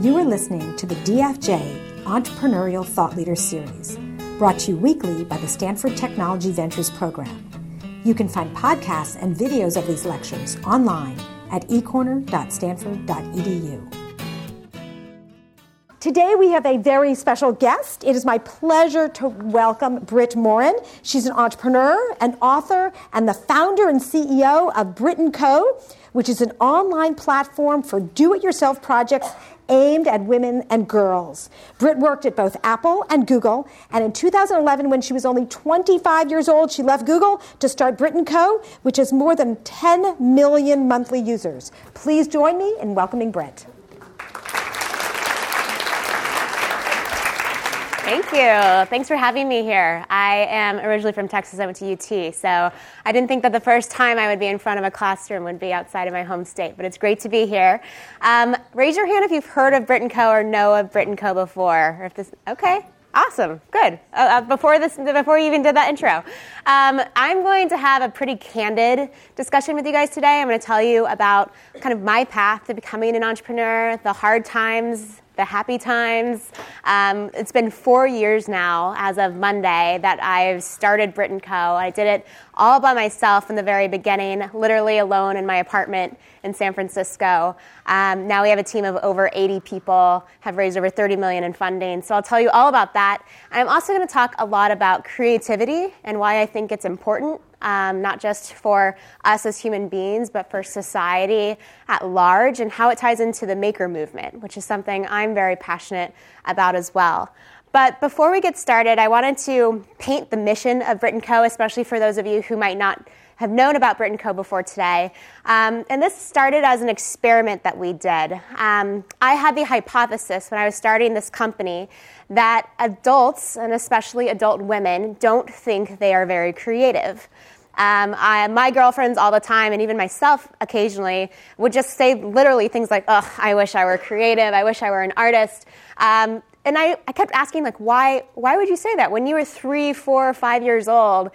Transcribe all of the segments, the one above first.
You are listening to the DFJ Entrepreneurial Thought Leader Series, brought to you weekly by the Stanford Technology Ventures Program. You can find podcasts and videos of these lectures online at ecorner.stanford.edu. Today we have a very special guest. It is my pleasure to welcome Brit Morin. She's an entrepreneur, an author, and the founder and CEO of Brit & Co., which is an online platform for do-it-yourself projects aimed at women and girls. Brit worked at both Apple and Google, and in 2011, when she was only 25 years old, she left Google to start Brit & Co., which has more than 10 million monthly users. Please join me in welcoming Brit. Thank you. Thanks for having me here. I am originally from Texas. I went to UT, so I didn't think that the first time I would be in front of a classroom would be outside of my home state, but it's great to be here. Um, raise your hand if you've heard of Brit & Co. or know of Brit & Co. before. Or if this, okay, Awesome, good. Uh, uh, before this, before you even did that intro, um, I'm going to have a pretty candid discussion with you guys today. I'm going to tell you about kind of my path to becoming an entrepreneur, the hard times, the happy times. Um, it's been four years now, as of Monday, that I've started Brit & Co. I did it all by myself in the very beginning, literally alone in my apartment in San Francisco. Um, now we have a team of over 80 people, have raised over 30 million in funding. So I'll tell you all about that. I'm also going to talk a lot about creativity and why I think it's important um, not just for us as human beings, but for society at large, and how it ties into the maker movement, which is something I'm very passionate about as well. But before we get started, I wanted to paint the mission of Brit & Co., especially for those of you who might not have known about Brit & Co. before today. Um, and this started as an experiment that we did. Um, I had the hypothesis when I was starting this company that adults, and especially adult women, don't think they are very creative. Um, I, my girlfriends all the time, and even myself occasionally, would just say literally things like, "Ugh, I wish I were creative. I wish I were an artist." Um, and I, I kept asking, like, why? Why would you say that when you were three, four, five years old?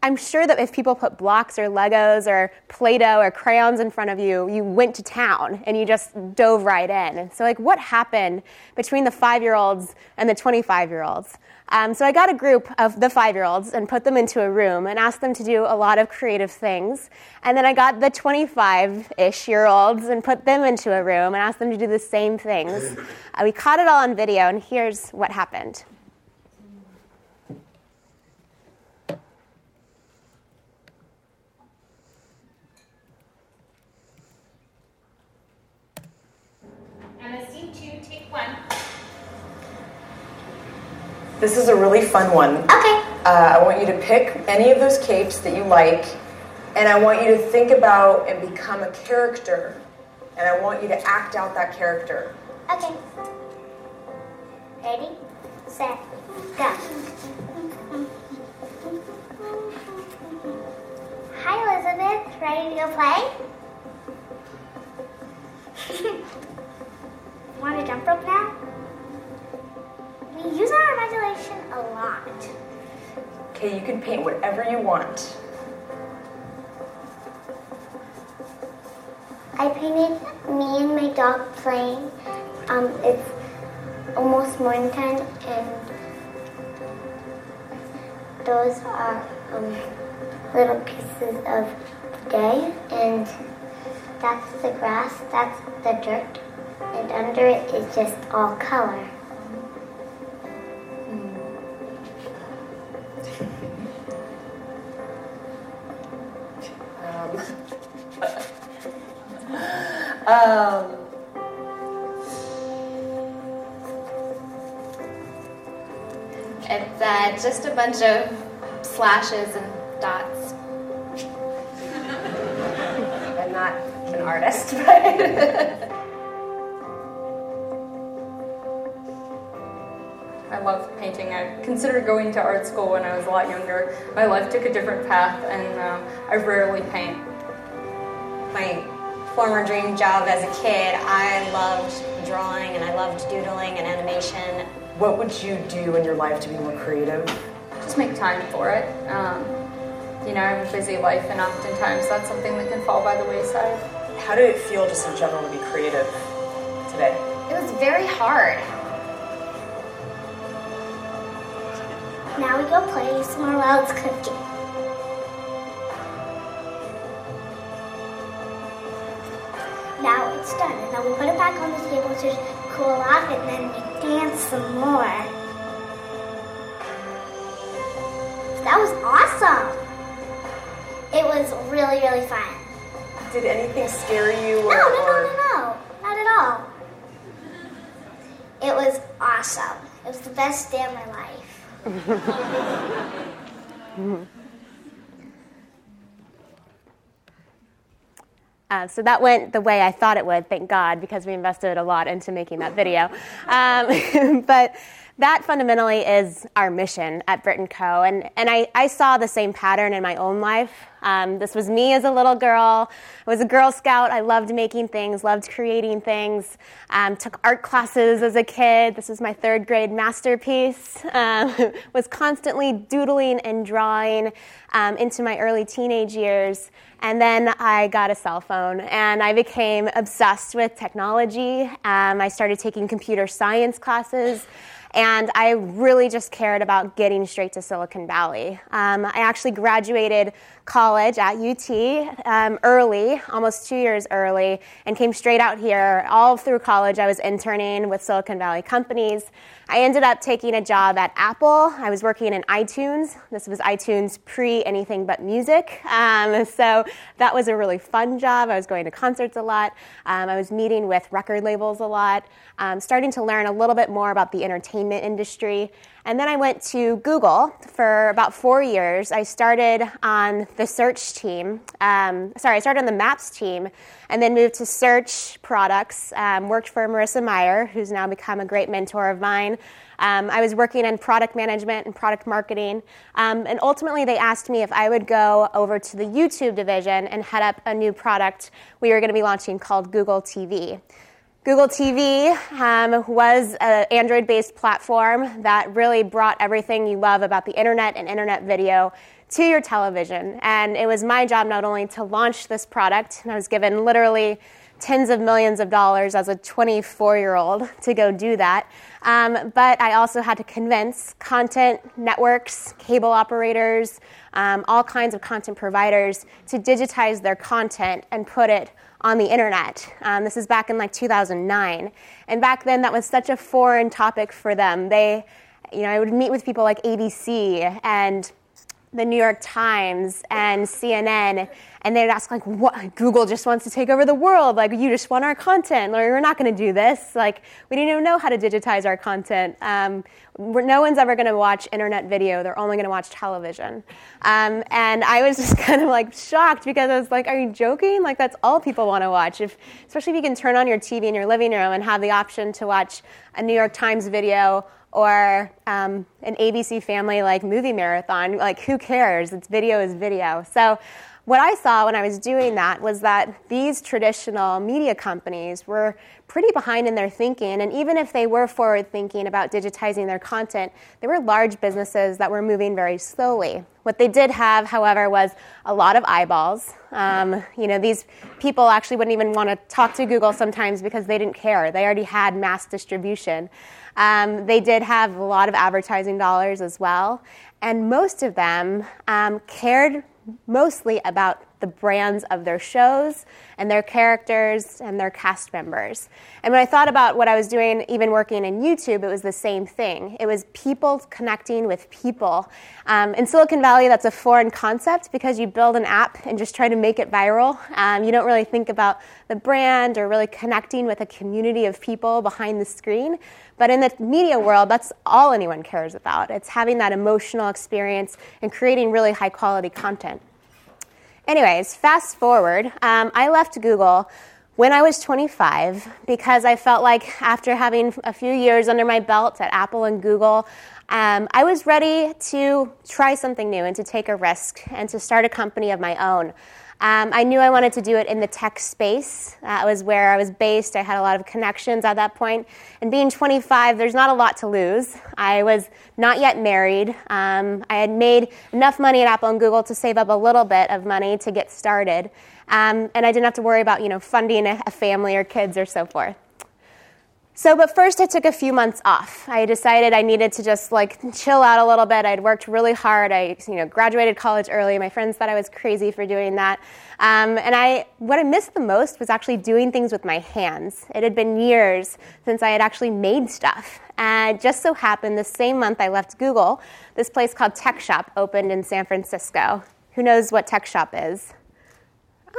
I'm sure that if people put blocks or Legos or Play Doh or crayons in front of you, you went to town and you just dove right in. And so, like, what happened between the five year olds and the 25 year olds? Um, so I got a group of the five year olds and put them into a room and asked them to do a lot of creative things. And then I got the 25 ish year olds and put them into a room and asked them to do the same things. Uh, we caught it all on video, and here's what happened. This is a really fun one. Okay. Uh, I want you to pick any of those capes that you like, and I want you to think about and become a character, and I want you to act out that character. Okay. Ready, set, go. Hi, Elizabeth. Ready to go play? Want to jump rope now? We use our imagination a lot. Okay, you can paint whatever you want. I painted me and my dog playing. Um, it's almost morning time, and those are um, little pieces of the day, and that's the grass, that's the dirt, and under it is just all color. Um, It's uh, just a bunch of slashes and dots. I'm not an artist, but. I love painting. I considered going to art school when I was a lot younger. My life took a different path, and um, I rarely paint. my former dream job as a kid, I loved drawing and I loved doodling and animation. What would you do in your life to be more creative? Just make time for it. Um, you know, I have a busy life, and oftentimes that's something that can fall by the wayside. How did it feel just in general to be creative today? It was very hard. Now we go play some more while it's cooking. Now it's done, and then we put it back on the table to cool off, and then we dance some more. That was awesome. It was really, really fun. Did anything scare you? Or, No, no, no, no, no, not at all. It was awesome. It was the best day of my life. Uh, so that went the way I thought it would, thank God, because we invested a lot into making that video. Um, but that fundamentally is our mission at Brit & Co. And, and I, I saw the same pattern in my own life. Um, this was me as a little girl. I was a Girl Scout. I loved making things, loved creating things. Um, took art classes as a kid. This was my third grade masterpiece. Um, was constantly doodling and drawing um, into my early teenage years. And then I got a cell phone and I became obsessed with technology. Um, I started taking computer science classes. And I really just cared about getting straight to Silicon Valley. Um, I actually graduated college at UT um, early, almost two years early, and came straight out here. All through college, I was interning with Silicon Valley companies. I ended up taking a job at Apple. I was working in iTunes. This was iTunes pre anything but music. Um, so that was a really fun job. I was going to concerts a lot. Um, I was meeting with record labels a lot, um, starting to learn a little bit more about the entertainment industry. And then I went to Google for about four years. I started on the search team. Um, sorry, I started on the Maps team and then moved to search products. Um, worked for Marissa Mayer, who's now become a great mentor of mine. Um, I was working in product management and product marketing. Um, and ultimately, they asked me if I would go over to the YouTube division and head up a new product we were going to be launching called Google TV. Google TV um, was an Android based platform that really brought everything you love about the internet and internet video to your television. And it was my job not only to launch this product, and I was given literally tens of millions of dollars as a 24 year old to go do that. Um, but I also had to convince content networks, cable operators, um, all kinds of content providers to digitize their content and put it on the internet. Um, this is back in like 2009. And back then, that was such a foreign topic for them. They, you know, I would meet with people like ABC and the New York Times and CNN, and they'd ask like, "What? Google just wants to take over the world? Like, you just want our content? We're not going to do this. Like, we didn't even know how to digitize our content. Um, no one's ever going to watch internet video. They're only going to watch television." Um, and I was just kind of like shocked because I was like, "Are you joking? Like, that's all people want to watch. If, especially if you can turn on your TV in your living room and have the option to watch a New York Times video." Or um, an ABC family like movie marathon. Like, who cares? It's video is video. So, what I saw when I was doing that was that these traditional media companies were pretty behind in their thinking. And even if they were forward thinking about digitizing their content, they were large businesses that were moving very slowly. What they did have, however, was a lot of eyeballs. Um, you know, these people actually wouldn't even want to talk to Google sometimes because they didn't care. They already had mass distribution. Um, they did have a lot of advertising dollars as well, and most of them um, cared mostly about the brands of their shows and their characters and their cast members. And when I thought about what I was doing, even working in YouTube, it was the same thing. It was people connecting with people. Um, in Silicon Valley, that's a foreign concept because you build an app and just try to make it viral. Um, you don't really think about the brand or really connecting with a community of people behind the screen. But in the media world, that's all anyone cares about. It's having that emotional experience and creating really high quality content. Anyways, fast forward, um, I left Google when I was 25 because I felt like after having a few years under my belt at Apple and Google, um, I was ready to try something new and to take a risk and to start a company of my own. Um, I knew I wanted to do it in the tech space. That was where I was based. I had a lot of connections at that point. And being 25, there's not a lot to lose. I was not yet married. Um, I had made enough money at Apple and Google to save up a little bit of money to get started. Um, and I didn't have to worry about, you know, funding a, a family or kids or so forth. So, but first I took a few months off. I decided I needed to just like chill out a little bit. I'd worked really hard. I, you know, graduated college early. My friends thought I was crazy for doing that. Um, and I, what I missed the most was actually doing things with my hands. It had been years since I had actually made stuff. And it just so happened the same month I left Google, this place called Tech Shop opened in San Francisco. Who knows what Tech Shop is?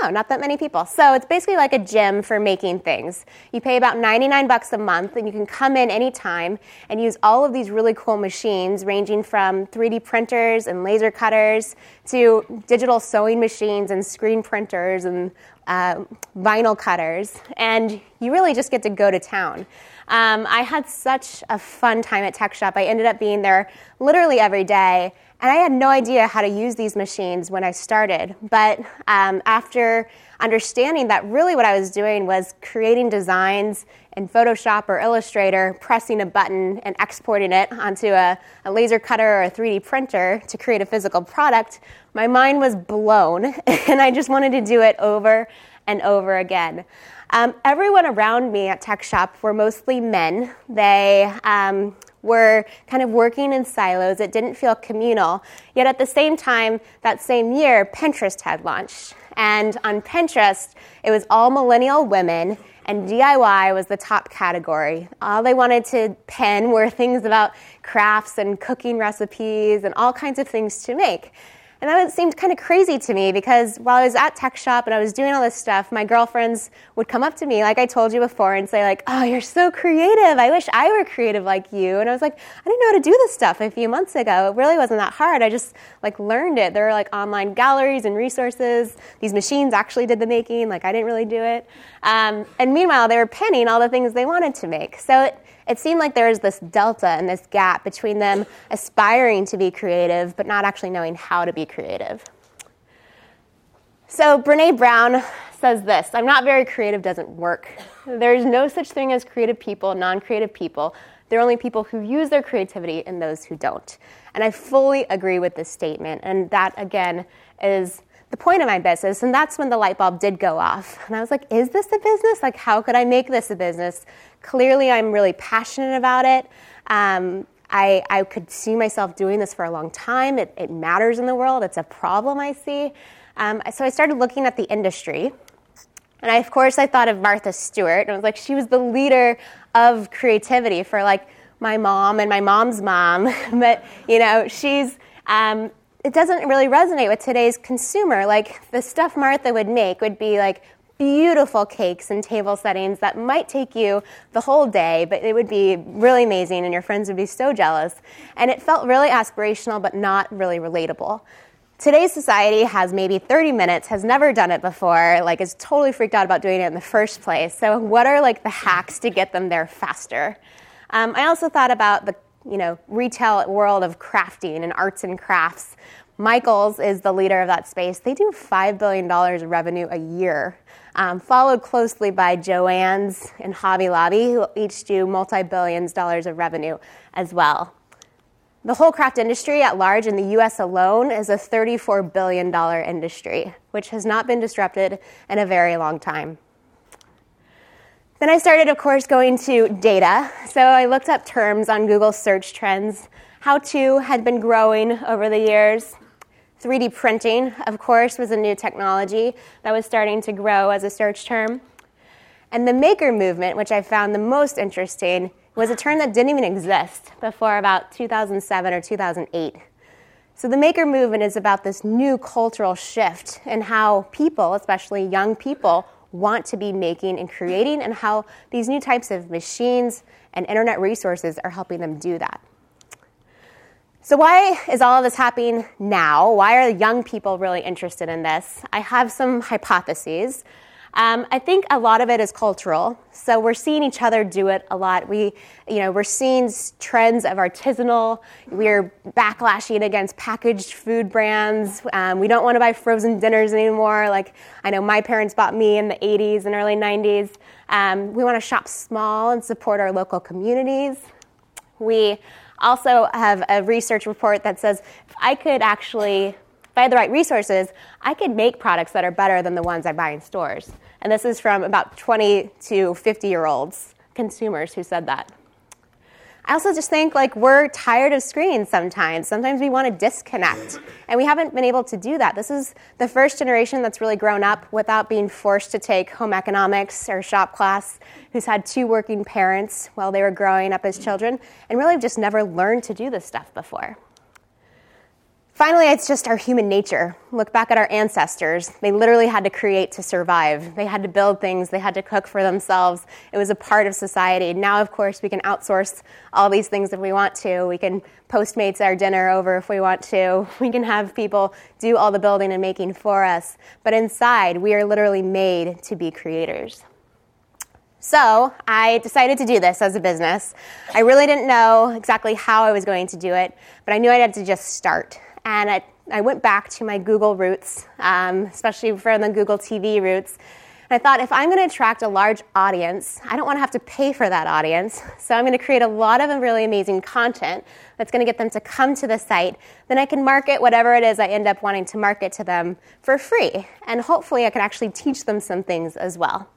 Oh, not that many people. So it's basically like a gym for making things. You pay about 99 bucks a month and you can come in anytime and use all of these really cool machines ranging from 3D printers and laser cutters to digital sewing machines and screen printers and uh, vinyl cutters. And you really just get to go to town. Um, I had such a fun time at Tech Shop. I ended up being there literally every day and I had no idea how to use these machines when I started. But um, after understanding that really what I was doing was creating designs in Photoshop or Illustrator, pressing a button and exporting it onto a, a laser cutter or a 3D printer to create a physical product, my mind was blown. and I just wanted to do it over and over again. Um, everyone around me at Tech Shop were mostly men. They um, were kind of working in silos. It didn't feel communal. Yet at the same time, that same year, Pinterest had launched. And on Pinterest, it was all millennial women, and DIY was the top category. All they wanted to pin were things about crafts and cooking recipes and all kinds of things to make. And that seemed kind of crazy to me because while I was at tech shop and I was doing all this stuff, my girlfriends would come up to me, like I told you before, and say like, "Oh, you're so creative. I wish I were creative like you." And I was like, "I didn't know how to do this stuff a few months ago. It really wasn't that hard. I just like learned it. There were like online galleries and resources. These machines actually did the making. Like I didn't really do it. Um, and meanwhile, they were pinning all the things they wanted to make. So it, it seemed like there was this delta and this gap between them aspiring to be creative but not actually knowing how to be creative. So Brene Brown says this I'm not very creative doesn't work. There's no such thing as creative people, non creative people. There are only people who use their creativity and those who don't. And I fully agree with this statement. And that, again, is the point of my business. And that's when the light bulb did go off. And I was like, is this a business? Like, how could I make this a business? Clearly, I'm really passionate about it. Um, I, I could see myself doing this for a long time. It, it matters in the world, it's a problem I see. Um, so I started looking at the industry. And I, of course, I thought of Martha Stewart. And I was like, she was the leader of creativity for like my mom and my mom's mom. but, you know, she's, um, it doesn't really resonate with today's consumer. Like the stuff Martha would make would be like beautiful cakes and table settings that might take you the whole day, but it would be really amazing and your friends would be so jealous. And it felt really aspirational, but not really relatable. Today's society has maybe 30 minutes, has never done it before, like is totally freaked out about doing it in the first place. So what are like the hacks to get them there faster? Um, I also thought about the you know retail world of crafting and arts and crafts. Michaels is the leader of that space. They do $5 billion of revenue a year um, followed closely by Joann's and Hobby Lobby, who each do multi billions dollars of revenue as well. The whole craft industry at large in the US alone is a $34 billion industry, which has not been disrupted in a very long time. Then I started, of course, going to data. So I looked up terms on Google search trends. How to had been growing over the years. 3D printing, of course, was a new technology that was starting to grow as a search term. And the maker movement, which I found the most interesting, was a term that didn't even exist before about 2007 or 2008. So the maker movement is about this new cultural shift in how people, especially young people, want to be making and creating, and how these new types of machines and internet resources are helping them do that. So, why is all of this happening now? Why are young people really interested in this? I have some hypotheses. Um, I think a lot of it is cultural. So we're seeing each other do it a lot. We, you know, we're seeing trends of artisanal. We're backlashing against packaged food brands. Um, we don't want to buy frozen dinners anymore. Like I know my parents bought me in the 80s and early 90s. Um, we want to shop small and support our local communities. We also have a research report that says if I could actually, I had the right resources, I could make products that are better than the ones I buy in stores. And this is from about 20 to 50 year olds consumers who said that. I also just think like we're tired of screens sometimes. Sometimes we want to disconnect, and we haven't been able to do that. This is the first generation that's really grown up without being forced to take home economics or shop class, who's had two working parents while they were growing up as children, and really just never learned to do this stuff before. Finally, it's just our human nature. Look back at our ancestors. They literally had to create to survive. They had to build things, they had to cook for themselves. It was a part of society. Now, of course, we can outsource all these things if we want to. We can Postmates our dinner over if we want to. We can have people do all the building and making for us. But inside, we are literally made to be creators. So I decided to do this as a business. I really didn't know exactly how I was going to do it, but I knew I had to just start and I, I went back to my Google roots, um, especially for the Google TV roots. And I thought if I'm going to attract a large audience, I don't want to have to pay for that audience. So I'm going to create a lot of really amazing content that's going to get them to come to the site. Then I can market whatever it is I end up wanting to market to them for free. And hopefully I can actually teach them some things as well.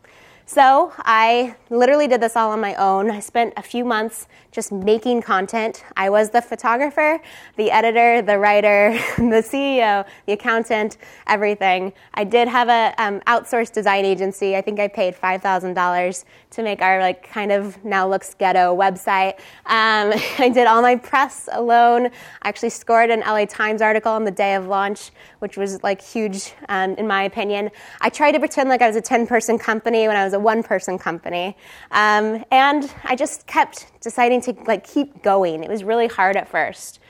So I literally did this all on my own. I spent a few months just making content. I was the photographer, the editor, the writer, the CEO, the accountant, everything. I did have a um, outsourced design agency. I think I paid five thousand dollars to make our like kind of now looks ghetto website. Um, I did all my press alone. I actually scored an LA Times article on the day of launch, which was like huge um, in my opinion. I tried to pretend like I was a ten person company when I was a one person company. Um, and I just kept deciding to like keep going. It was really hard at first.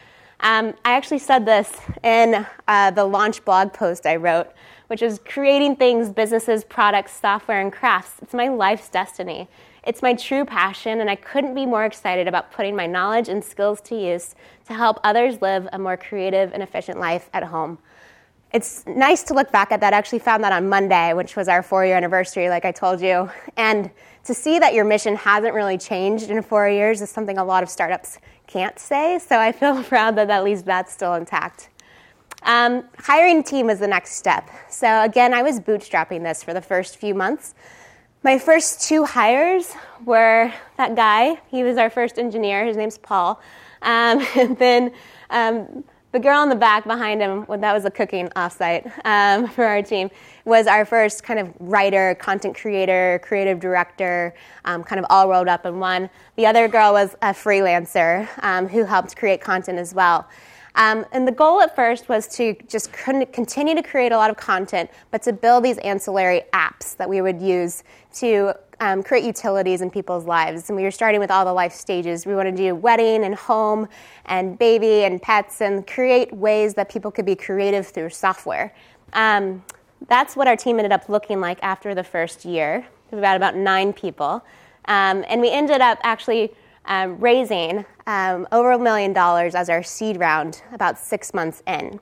Um, I actually said this in uh, the launch blog post I wrote, which is creating things, businesses, products, software, and crafts. It's my life's destiny. It's my true passion, and I couldn't be more excited about putting my knowledge and skills to use to help others live a more creative and efficient life at home it's nice to look back at that. I actually found that on Monday, which was our four year anniversary, like I told you. And to see that your mission hasn't really changed in four years is something a lot of startups can't say. So I feel proud that at least that's still intact. Um, hiring team is the next step. So again, I was bootstrapping this for the first few months. My first two hires were that guy. He was our first engineer. His name's Paul. Um, and then um, the girl in the back behind him, well, that was a cooking offsite um, for our team, was our first kind of writer, content creator, creative director, um, kind of all rolled up in one. The other girl was a freelancer um, who helped create content as well. Um, and the goal at first was to just continue to create a lot of content, but to build these ancillary apps that we would use to um, create utilities in people's lives. And we were starting with all the life stages. We want to do wedding and home and baby and pets and create ways that people could be creative through software. Um, that's what our team ended up looking like after the first year. We had about nine people. Um, and we ended up actually um, raising um, over a million dollars as our seed round about six months in.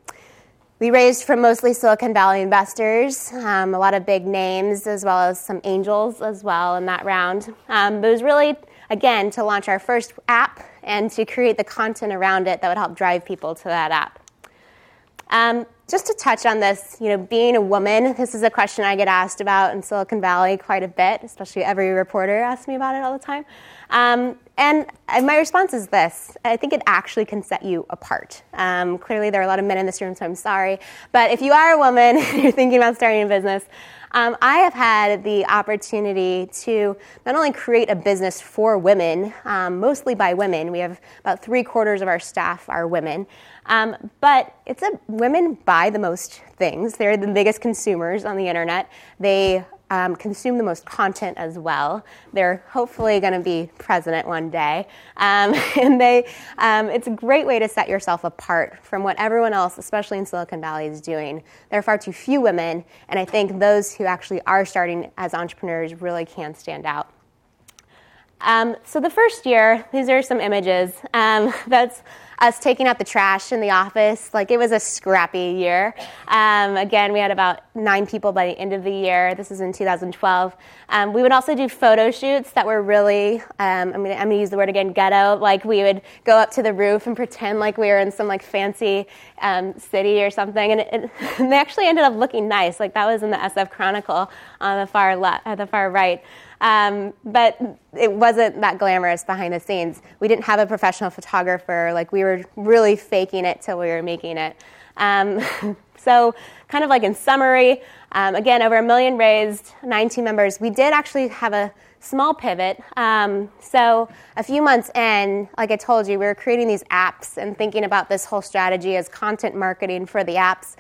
We raised from mostly Silicon Valley investors, um, a lot of big names, as well as some angels as well in that round. Um, it was really, again, to launch our first app and to create the content around it that would help drive people to that app. Um, just to touch on this, you know, being a woman, this is a question I get asked about in Silicon Valley quite a bit, especially every reporter asks me about it all the time. Um, and my response is this I think it actually can set you apart. Um, clearly, there are a lot of men in this room, so I'm sorry. But if you are a woman and you're thinking about starting a business, um, I have had the opportunity to not only create a business for women, um, mostly by women. We have about three quarters of our staff are women. Um, but it's a women buy the most things. They're the biggest consumers on the internet. They um, consume the most content as well. They're hopefully going to be president one day. Um, and they, um, it's a great way to set yourself apart from what everyone else, especially in Silicon Valley, is doing. There are far too few women, and I think those who actually are starting as entrepreneurs really can stand out. Um, so the first year, these are some images. Um, that's us taking out the trash in the office. Like it was a scrappy year. Um, again, we had about nine people by the end of the year. This is in 2012. Um, we would also do photo shoots that were really, um, I'm going to use the word again, ghetto. Like we would go up to the roof and pretend like we were in some like fancy um, city or something, and, it, and, they actually ended up looking nice. Like that was in the SF Chronicle on the far left, uh, the far right. Um, but it wasn't that glamorous behind the scenes. We didn't have a professional photographer. Like we were really faking it till we were making it. Um, so, kind of like in summary, um, again, over a million raised, nine team members. We did actually have a small pivot. Um, so, a few months in, like I told you, we were creating these apps and thinking about this whole strategy as content marketing for the apps.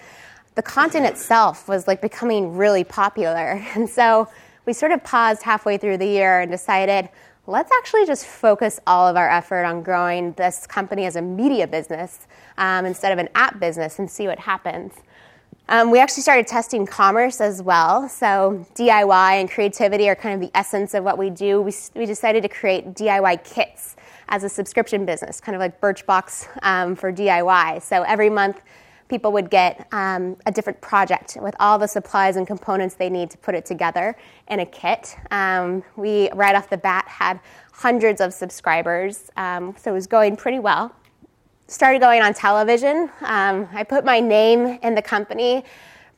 The content itself was like becoming really popular. And so, we sort of paused halfway through the year and decided let's actually just focus all of our effort on growing this company as a media business um, instead of an app business and see what happens. Um, we actually started testing commerce as well. So, DIY and creativity are kind of the essence of what we do. We, we decided to create DIY kits as a subscription business, kind of like Birchbox um, for DIY. So, every month, people would get um, a different project with all the supplies and components they need to put it together in a kit. Um, we, right off the bat, had hundreds of subscribers, um, so it was going pretty well. Started going on television. Um, I put my name in the company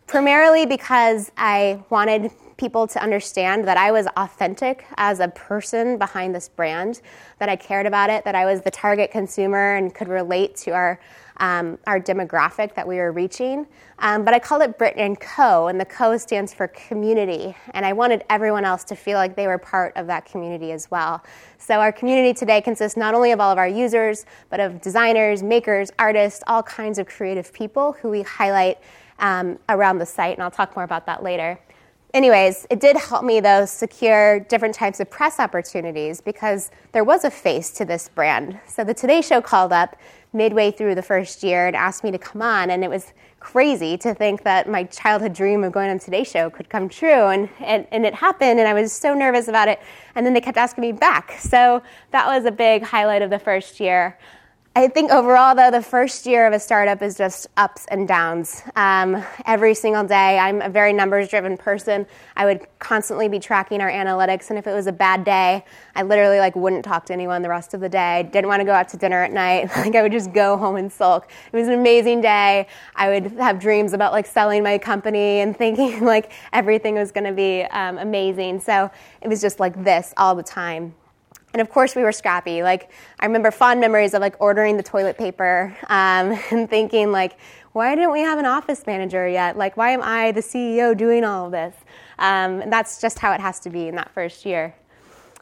primarily because I wanted people to understand that I was authentic as a person behind this brand, that I cared about it, that I was the target consumer and could relate to our um, our demographic that we were reaching. Um, but I called it Brit and Co, and the Co stands for community, and I wanted everyone else to feel like they were part of that community as well. So our community today consists not only of all of our users, but of designers, makers, artists, all kinds of creative people who we highlight um, around the site, and I'll talk more about that later. Anyways, it did help me though secure different types of press opportunities because there was a face to this brand. So the Today Show called up midway through the first year and asked me to come on. And it was crazy to think that my childhood dream of going on Today Show could come true. And, and, and it happened, and I was so nervous about it. And then they kept asking me back. So that was a big highlight of the first year. I think overall, though, the first year of a startup is just ups and downs. Um, every single day, I'm a very numbers driven person. I would constantly be tracking our analytics, and if it was a bad day, I literally like wouldn't talk to anyone the rest of the day. Didn't want to go out to dinner at night. Like I would just go home and sulk. It was an amazing day. I would have dreams about like selling my company and thinking like everything was going to be um, amazing. So it was just like this all the time. And of course, we were scrappy. Like, I remember fond memories of like ordering the toilet paper um, and thinking, like, why didn't we have an office manager yet? Like, why am I the CEO doing all of this? Um, and that's just how it has to be in that first year.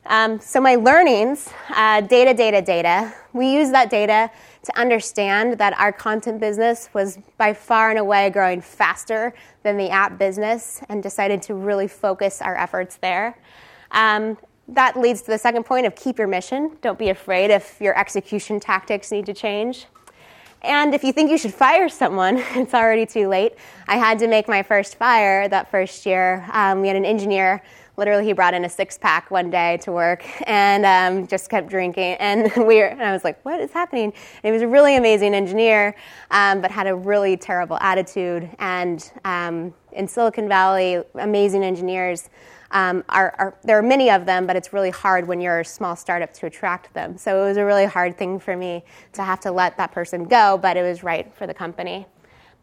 Um, so, my learnings uh, data, data, data. We use that data to understand that our content business was by far and away growing faster than the app business and decided to really focus our efforts there. Um, that leads to the second point of keep your mission. Don't be afraid if your execution tactics need to change. And if you think you should fire someone, it's already too late. I had to make my first fire that first year. Um, we had an engineer, literally, he brought in a six pack one day to work and um, just kept drinking. And, we were, and I was like, what is happening? And he was a really amazing engineer, um, but had a really terrible attitude. And um, in Silicon Valley, amazing engineers um, are, are, there are many of them, but it's really hard when you're a small startup to attract them. So it was a really hard thing for me to have to let that person go, but it was right for the company.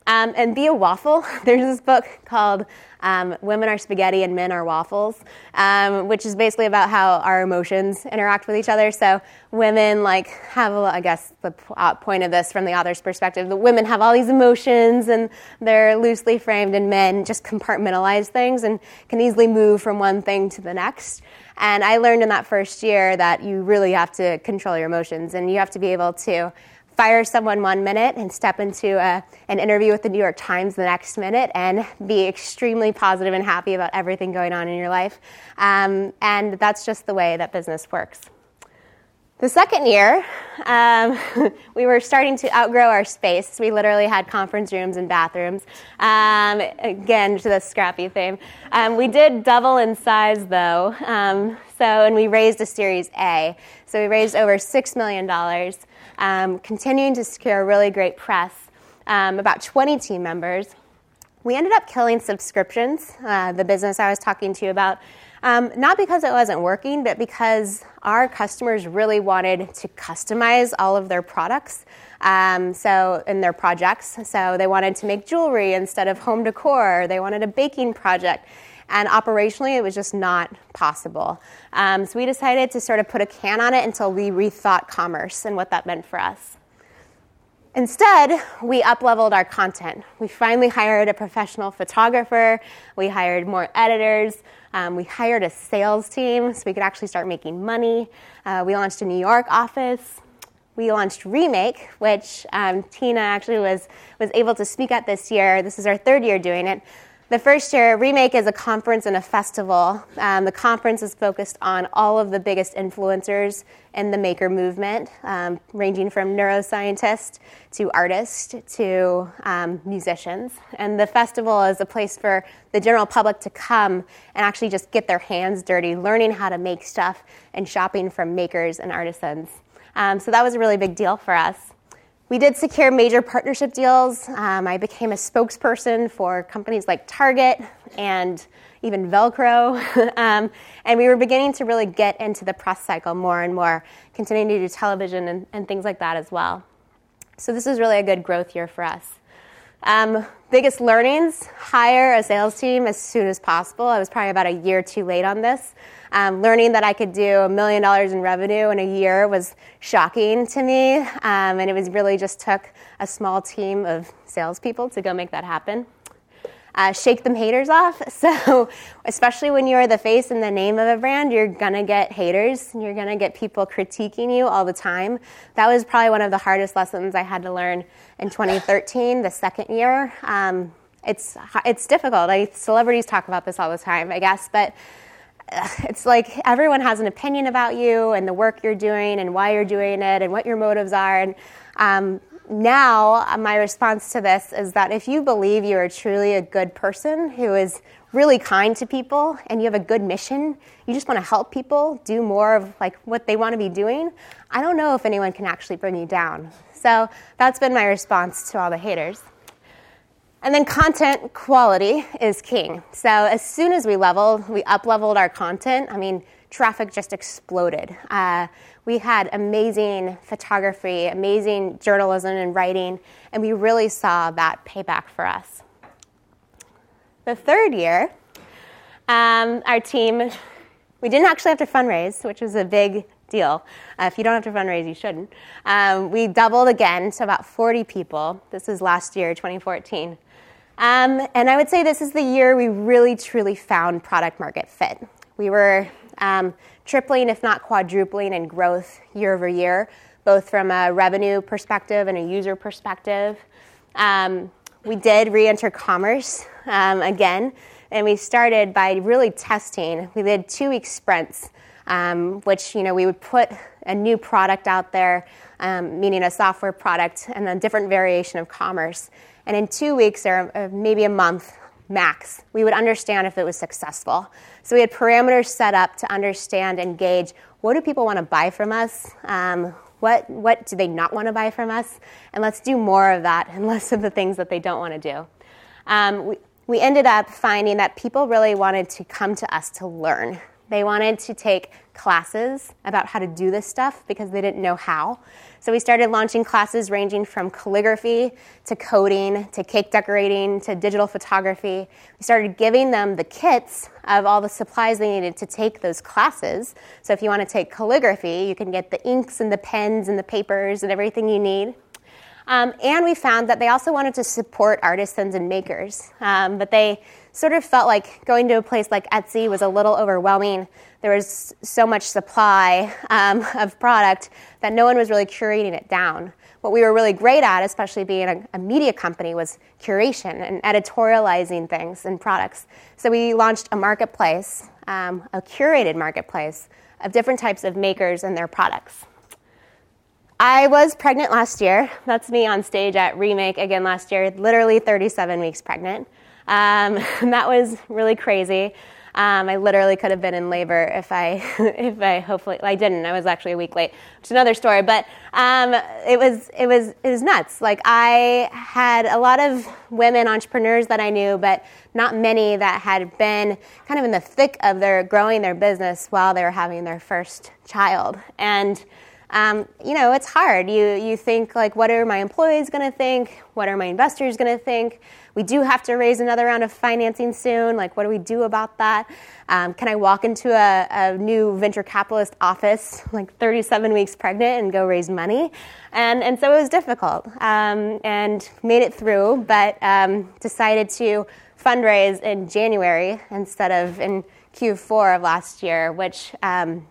Um, and be a waffle. There's this book called um, Women Are Spaghetti and Men Are Waffles, um, which is basically about how our emotions interact with each other. So women like have, I guess, the uh, point of this from the author's perspective, the women have all these emotions and they're loosely framed, and men just compartmentalize things and can easily move from one thing to the next. And I learned in that first year that you really have to control your emotions and you have to be able to fire someone one minute and step into a, an interview with the New York Times the next minute and be extremely positive and happy about everything going on in your life. Um, and that's just the way that business works. The second year, um, we were starting to outgrow our space. We literally had conference rooms and bathrooms. Um, again, to the scrappy theme. Um, we did double in size, though. Um, So, and we raised a Series A. So we raised over $6 million, um, continuing to secure really great press, um, about 20 team members. We ended up killing subscriptions, uh, the business I was talking to you about, um, not because it wasn't working, but because our customers really wanted to customize all of their products. Um, so in their projects, so they wanted to make jewelry instead of home decor. They wanted a baking project, and operationally, it was just not possible. Um, so we decided to sort of put a can on it until we rethought commerce and what that meant for us. Instead, we upleveled our content. We finally hired a professional photographer. We hired more editors. Um, we hired a sales team so we could actually start making money. Uh, we launched a New York office. We launched Remake, which um, Tina actually was, was able to speak at this year. This is our third year doing it. The first year, Remake is a conference and a festival. Um, the conference is focused on all of the biggest influencers in the maker movement, um, ranging from neuroscientists to artists to um, musicians. And the festival is a place for the general public to come and actually just get their hands dirty, learning how to make stuff and shopping from makers and artisans. Um, so that was a really big deal for us. We did secure major partnership deals. Um, I became a spokesperson for companies like Target and even Velcro. um, and we were beginning to really get into the press cycle more and more, continuing to do television and, and things like that as well. So this was really a good growth year for us. Um, biggest learnings hire a sales team as soon as possible. I was probably about a year too late on this. Um, learning that I could do a million dollars in revenue in a year was shocking to me, um, and it was really just took a small team of salespeople to go make that happen. Uh, shake them haters off. So, especially when you're the face and the name of a brand, you're gonna get haters. You're gonna get people critiquing you all the time. That was probably one of the hardest lessons I had to learn in 2013, the second year. Um, it's it's difficult. Like celebrities talk about this all the time, I guess, but it's like everyone has an opinion about you and the work you're doing and why you're doing it and what your motives are. And um, now, uh, my response to this is that if you believe you are truly a good person who is really kind to people and you have a good mission, you just want to help people do more of like what they want to be doing, I don't know if anyone can actually bring you down. So that's been my response to all the haters. And then content quality is king. So as soon as we leveled, we up leveled our content. I mean, traffic just exploded. Uh, we had amazing photography, amazing journalism and writing, and we really saw that payback for us. The third year, um, our team, we didn't actually have to fundraise, which was a big deal. Uh, if you don't have to fundraise, you shouldn't. Um, we doubled again to about 40 people. This is last year, 2014. Um, and I would say this is the year we really truly found product market fit. We were um, tripling, if not quadrupling, in growth year over year, both from a revenue perspective and a user perspective. Um, we did re enter commerce um, again, and we started by really testing. We did two week sprints, um, which you know we would put a new product out there, um, meaning a software product, and a different variation of commerce. And in two weeks or maybe a month max, we would understand if it was successful. So we had parameters set up to understand and gauge what do people want to buy from us? Um, what, what do they not want to buy from us? And let's do more of that and less of the things that they don't want to do. Um, we, we ended up finding that people really wanted to come to us to learn. They wanted to take classes about how to do this stuff because they didn't know how. So we started launching classes ranging from calligraphy to coding to cake decorating to digital photography. We started giving them the kits of all the supplies they needed to take those classes. So if you want to take calligraphy, you can get the inks and the pens and the papers and everything you need. Um, and we found that they also wanted to support artisans and makers, um, but they sort of felt like going to a place like Etsy was a little overwhelming. There was so much supply um, of product that no one was really curating it down. What we were really great at, especially being a, a media company, was curation and editorializing things and products. So we launched a marketplace, um, a curated marketplace of different types of makers and their products. I was pregnant last year. That's me on stage at Remake again last year, literally 37 weeks pregnant. Um, that was really crazy. Um, I literally could have been in labor if I, if I hopefully, I didn't. I was actually a week late, which is another story. But um, it was, it was, it was nuts. Like I had a lot of women entrepreneurs that I knew, but not many that had been kind of in the thick of their growing their business while they were having their first child. And um, you know, it's hard. You you think like, what are my employees going to think? What are my investors going to think? We do have to raise another round of financing soon. Like, what do we do about that? Um, can I walk into a, a, new venture capitalist office, like 37 weeks pregnant, and go raise money? And and so it was difficult, um, and made it through, but um, decided to fundraise in January instead of in Q4 of last year, which um,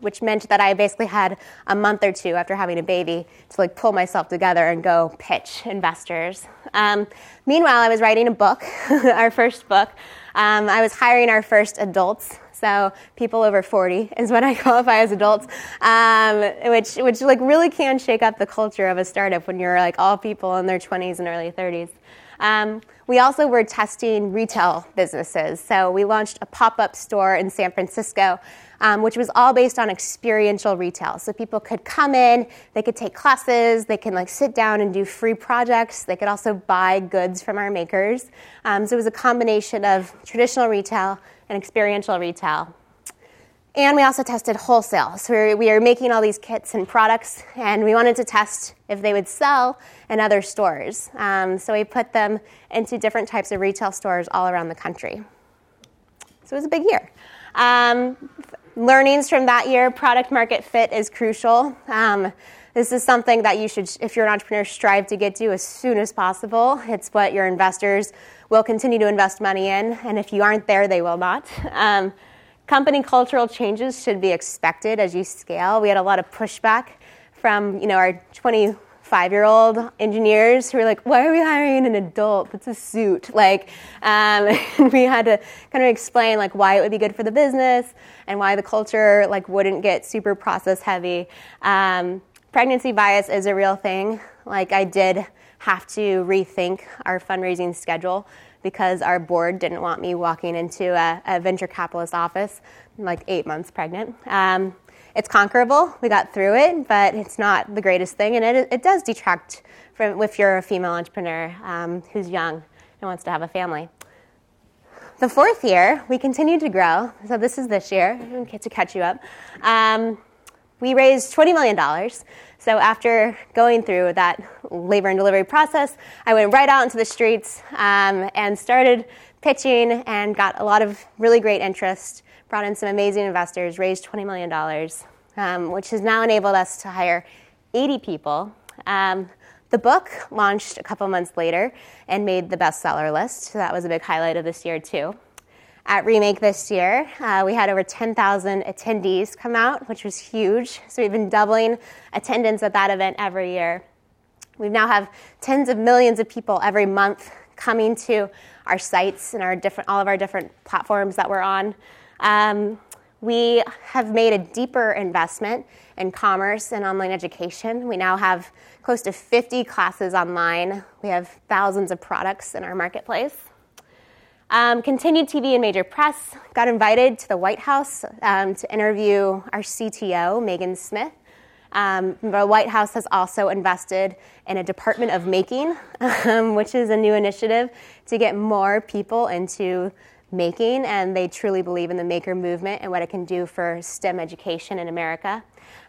which meant that I basically had a month or two after having a baby to like pull myself together and go pitch investors. Um, meanwhile, I was writing a book, our first book. Um, I was hiring our first adults. So people over 40 is what I qualify as adults, um, which which like really can shake up the culture of a startup when you're like all people in their 20s and early 30s. We also were testing retail businesses. So we launched a pop up store in San Francisco, um, which was all based on experiential retail. So people could come in, they could take classes, they can like sit down and do free projects. They could also buy goods from our makers. Um, so it was a combination of traditional retail and experiential retail. And we also tested wholesale. So we were making all these kits and products, and we wanted to test if they would sell in other stores. Um, so we put them into different types of retail stores all around the country. So it was a big year. Um, learnings from that year product market fit is crucial. Um, this is something that you should, if you're an entrepreneur, strive to get to as soon as possible. It's what your investors will continue to invest money in, and if you aren't there, they will not. Um, Company cultural changes should be expected as you scale. We had a lot of pushback from you know our 25 year old engineers who were like, "Why are we hiring an adult? That's a suit." Like, um, we had to kind of explain like why it would be good for the business and why the culture like wouldn't get super process heavy. Um, pregnancy bias is a real thing. Like, I did have to rethink our fundraising schedule because our board didn't want me walking into a, a venture capitalist office like eight months pregnant. Um, it's conquerable. We got through it, but it's not the greatest thing, and it, it does detract from if you're a female entrepreneur um, who's young and wants to have a family. The fourth year, we continued to grow. So this is this year. To catch you up. Um, we raised $20 million. So after going through that labor and delivery process, I went right out into the streets um, and started pitching and got a lot of really great interest, brought in some amazing investors, raised $20 million, um, which has now enabled us to hire 80 people. Um, the book launched a couple months later and made the bestseller list. So that was a big highlight of this year, too at Remake this year. Uh, we had over 10,000 attendees come out, which was huge. So we've been doubling attendance at that event every year. We now have tens of millions of people every month coming to our sites and our different, all of our different platforms that we're on. Um, we have made a deeper investment in commerce and online education. We now have close to 50 classes online. We have thousands of products in our marketplace. Um, continued TV and major press. Got invited to the White House um, to interview our CTO, Megan Smith. Um, the White House has also invested in a Department of Making, um, which is a new initiative to get more people into making, and they truly believe in the maker movement and what it can do for STEM education in America.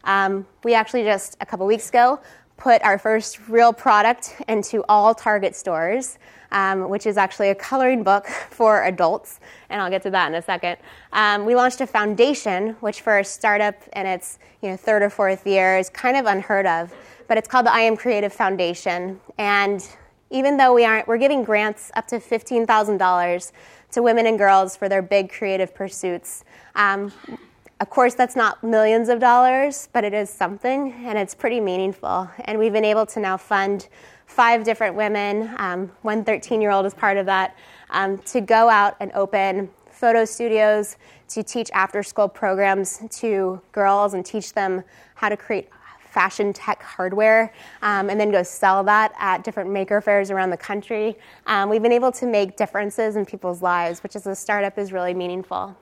Um, we actually just a couple weeks ago put our first real product into all Target stores um, which is actually a coloring book for adults, and I'll get to that in a second. Um, we launched a foundation, which for a startup in its you know, third or fourth year is kind of unheard of, but it's called the I Am Creative Foundation. And even though we aren't, we're giving grants up to $15,000 to women and girls for their big creative pursuits. Um, of course, that's not millions of dollars, but it is something, and it's pretty meaningful. And we've been able to now fund five different women, um, one 13 year old is part of that, um, to go out and open photo studios, to teach after school programs to girls and teach them how to create fashion tech hardware um, and then go sell that at different maker fairs around the country. Um, we've been able to make differences in people's lives, which as a startup is really meaningful.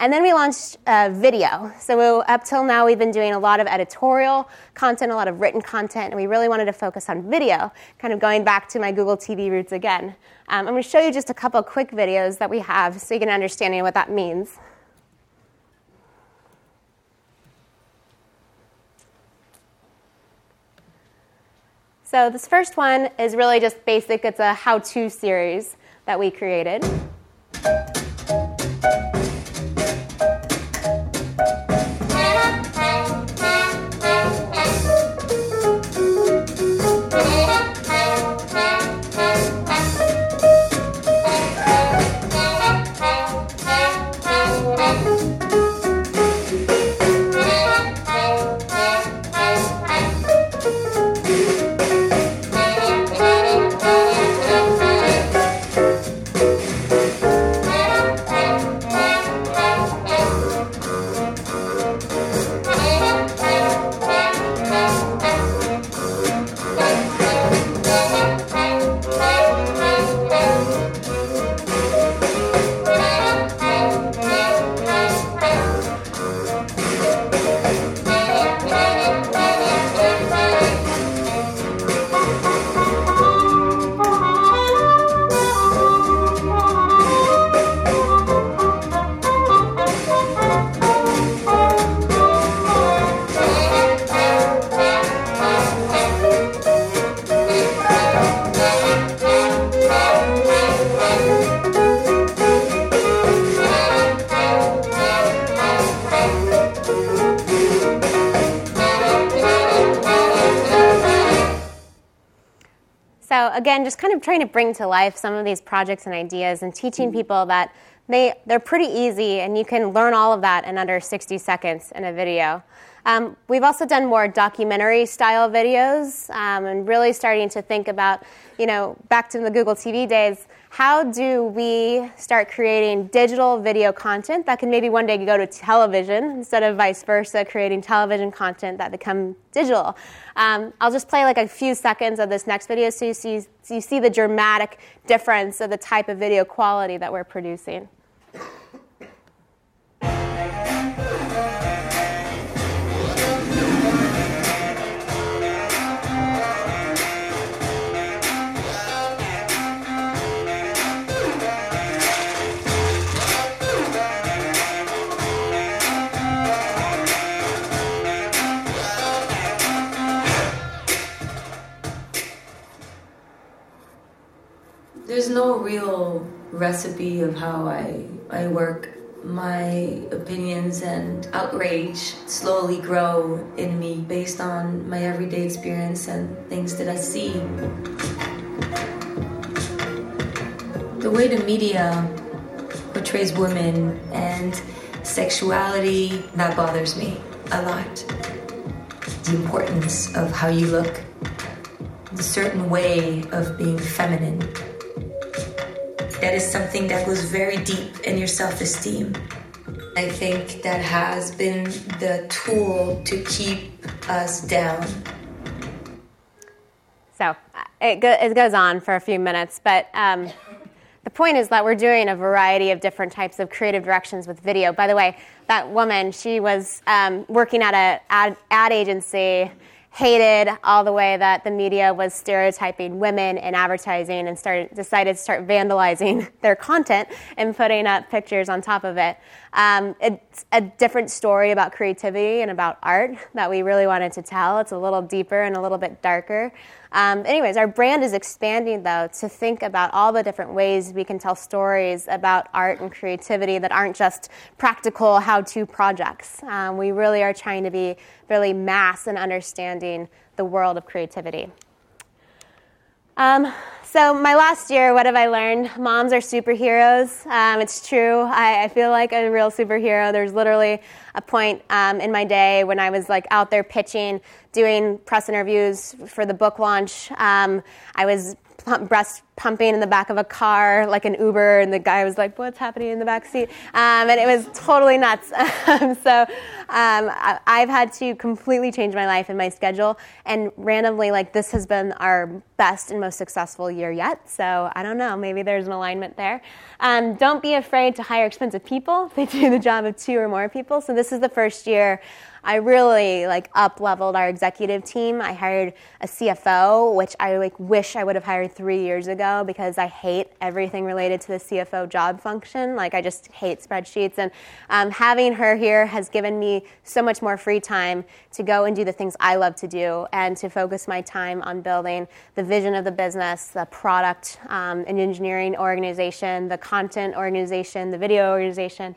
And then we launched uh, video. So up till now, we've been doing a lot of editorial content, a lot of written content, and we really wanted to focus on video, kind of going back to my Google TV roots again. Um, I'm going to show you just a couple quick videos that we have so you can understand what that means. So this first one is really just basic. It's a how-to series that we created. Again, just kind of trying to bring to life some of these projects and ideas and teaching people that they, they're pretty easy and you can learn all of that in under 60 seconds in a video. Um, we've also done more documentary style videos um, and really starting to think about, you know, back to the Google TV days, how do we start creating digital video content that can maybe one day go to television instead of vice versa, creating television content that become digital? Um, I'll just play like a few seconds of this next video so you see, so you see the dramatic difference of the type of video quality that we're producing. There's no real recipe of how I, I work. My opinions and outrage slowly grow in me based on my everyday experience and things that I see. The way the media portrays women and sexuality, that bothers me a lot. The importance of how you look, the certain way of being feminine that is something that goes very deep in your self esteem. I think that has been the tool to keep us down. So it, go, it goes on for a few minutes, but um, the point is that we're doing a variety of different types of creative directions with video. By the way, that woman, she was um, working at an ad, ad agency hated all the way that the media was stereotyping women in advertising and started, decided to start vandalizing their content and putting up pictures on top of it. Um, it's a different story about creativity and about art that we really wanted to tell. It's a little deeper and a little bit darker. Um, anyways, our brand is expanding though to think about all the different ways we can tell stories about art and creativity that aren't just practical how to projects. Um, we really are trying to be really mass and understanding the world of creativity. Um, so, my last year, what have I learned? Moms are superheroes. Um, it's true. I, I, feel like a real superhero. There's literally a point um, in my day when I was like out there pitching, doing press interviews for the book launch. Um, I was breast pumping in the back of a car like an Uber, and the guy was like, "What's happening in the back seat?" Um, and it was totally nuts. so um, I've had to completely change my life and my schedule, and randomly, like this has been our best and most successful year yet. So I don't know, maybe there's an alignment there. Um, don't be afraid to hire expensive people. They do the job of two or more people. So this is the first year I really like up leveled our executive team. I hired a CFO, which I like wish I would have hired three years ago because I hate everything related to the CFO job function. Like I just hate spreadsheets, and um, having her here has given me so much more free time to go and do the things I love to do and to focus my time on building the vision of the business, the product um, and engineering organization, the content organization, the video organization.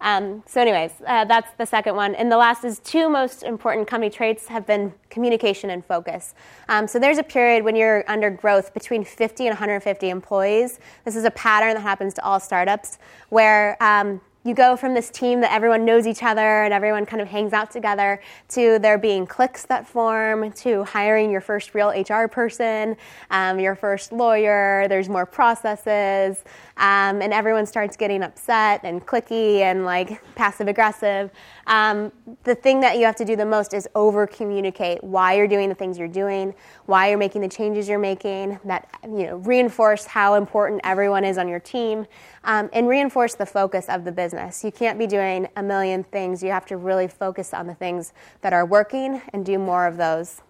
Um, so, anyways, uh, that's the second one. And the last is two most important company traits have been communication and focus. Um, so, there's a period when you're under growth between 50 and 150 employees. This is a pattern that happens to all startups where um, you go from this team that everyone knows each other and everyone kind of hangs out together to there being cliques that form to hiring your first real HR person, um, your first lawyer. There's more processes, um, and everyone starts getting upset and clicky and like passive aggressive. Um, the thing that you have to do the most is over communicate why you're doing the things you're doing, why you're making the changes you're making, that you know reinforce how important everyone is on your team, um, and reinforce the focus of the business. You can't be doing a million things. You have to really focus on the things that are working and do more of those.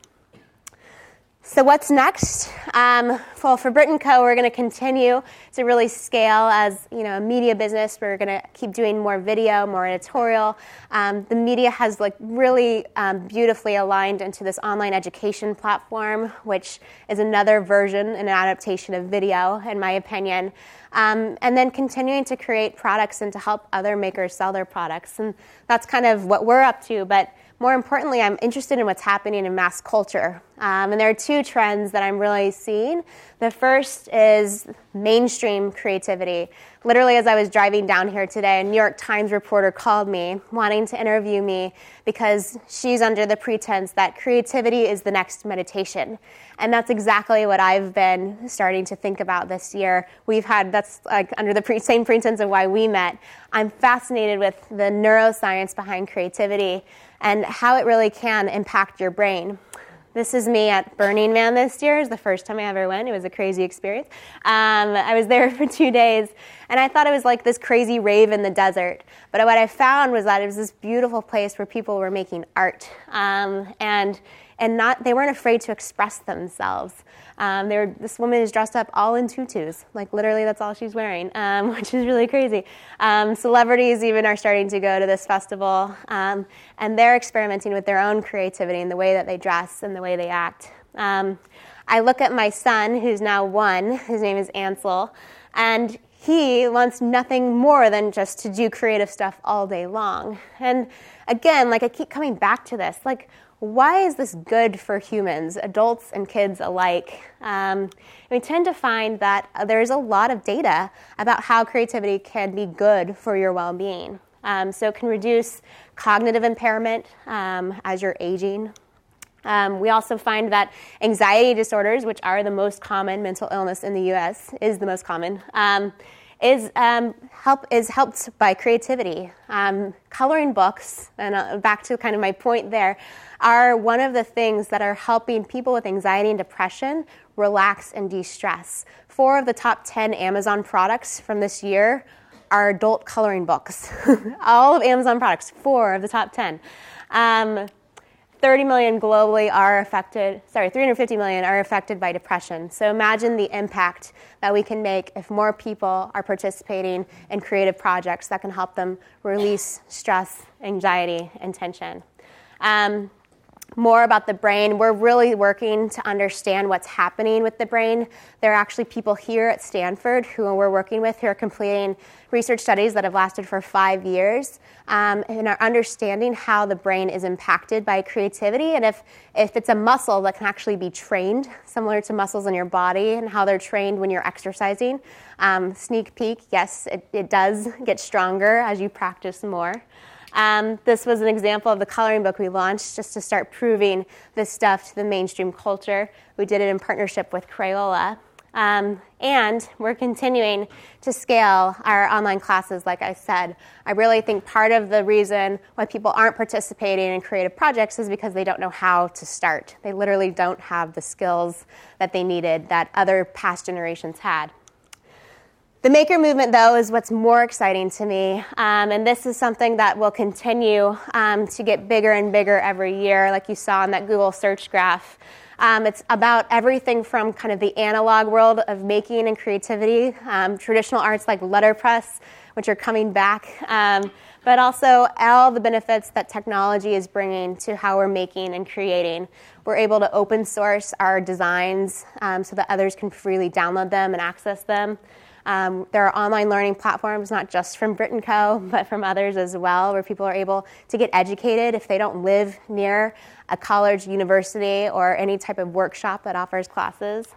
So what's next? Um, well, for Brit & Co, we're going to continue to really scale as you know a media business. We're going to keep doing more video, more editorial. Um, the media has like really um, beautifully aligned into this online education platform, which is another version and an adaptation of video, in my opinion. Um, and then continuing to create products and to help other makers sell their products, and that's kind of what we're up to. But more importantly, I'm interested in what's happening in mass culture. Um, and there are two trends that I'm really seeing. The first is mainstream creativity. Literally, as I was driving down here today, a New York Times reporter called me wanting to interview me because she's under the pretense that creativity is the next meditation. And that's exactly what I've been starting to think about this year. We've had, that's like under the pre- same pretense of why we met. I'm fascinated with the neuroscience behind creativity and how it really can impact your brain. This is me at Burning Man this year. It's the first time I ever went. It was a crazy experience. Um, I was there for two days, and I thought it was like this crazy rave in the desert. But what I found was that it was this beautiful place where people were making art, um, and and not they weren't afraid to express themselves. Um, were, this woman is dressed up all in tutus, like literally that's all she's wearing, um, which is really crazy. Um, celebrities even are starting to go to this festival, um, and they're experimenting with their own creativity and the way that they dress and the way they act. Um, I look at my son, who's now one. His name is Ansel, and he wants nothing more than just to do creative stuff all day long. And again, like I keep coming back to this, like why is this good for humans, adults and kids alike? Um, we tend to find that there's a lot of data about how creativity can be good for your well being. Um, so, it can reduce cognitive impairment um, as you're aging. Um, we also find that anxiety disorders, which are the most common mental illness in the US, is the most common um, is um, help is helped by creativity. Um, coloring books, and uh, back to kind of my point there, are one of the things that are helping people with anxiety and depression relax and de-stress. Four of the top ten Amazon products from this year are adult coloring books. All of Amazon products, four of the top ten. Um, 30 million globally are affected, sorry, 350 million are affected by depression. So imagine the impact that we can make if more people are participating in creative projects that can help them release stress, anxiety, and tension. Um, more about the brain. We're really working to understand what's happening with the brain. There are actually people here at Stanford who we're working with who are completing research studies that have lasted for five years um, and are understanding how the brain is impacted by creativity and if, if it's a muscle that can actually be trained, similar to muscles in your body and how they're trained when you're exercising. Um, sneak peek, yes, it, it does get stronger as you practice more. Um, this was an example of the coloring book we launched just to start proving this stuff to the mainstream culture. We did it in partnership with Crayola. Um, and we're continuing to scale our online classes, like I said. I really think part of the reason why people aren't participating in creative projects is because they don't know how to start. They literally don't have the skills that they needed that other past generations had. The maker movement, though, is what's more exciting to me. Um, and this is something that will continue um, to get bigger and bigger every year, like you saw in that Google search graph. Um, it's about everything from kind of the analog world of making and creativity, um, traditional arts like letterpress, which are coming back, um, but also all the benefits that technology is bringing to how we're making and creating. We're able to open source our designs um, so that others can freely download them and access them. Um, there are online learning platforms, not just from Brit & Co., but from others as well, where people are able to get educated if they don't live near a college, university, or any type of workshop that offers classes.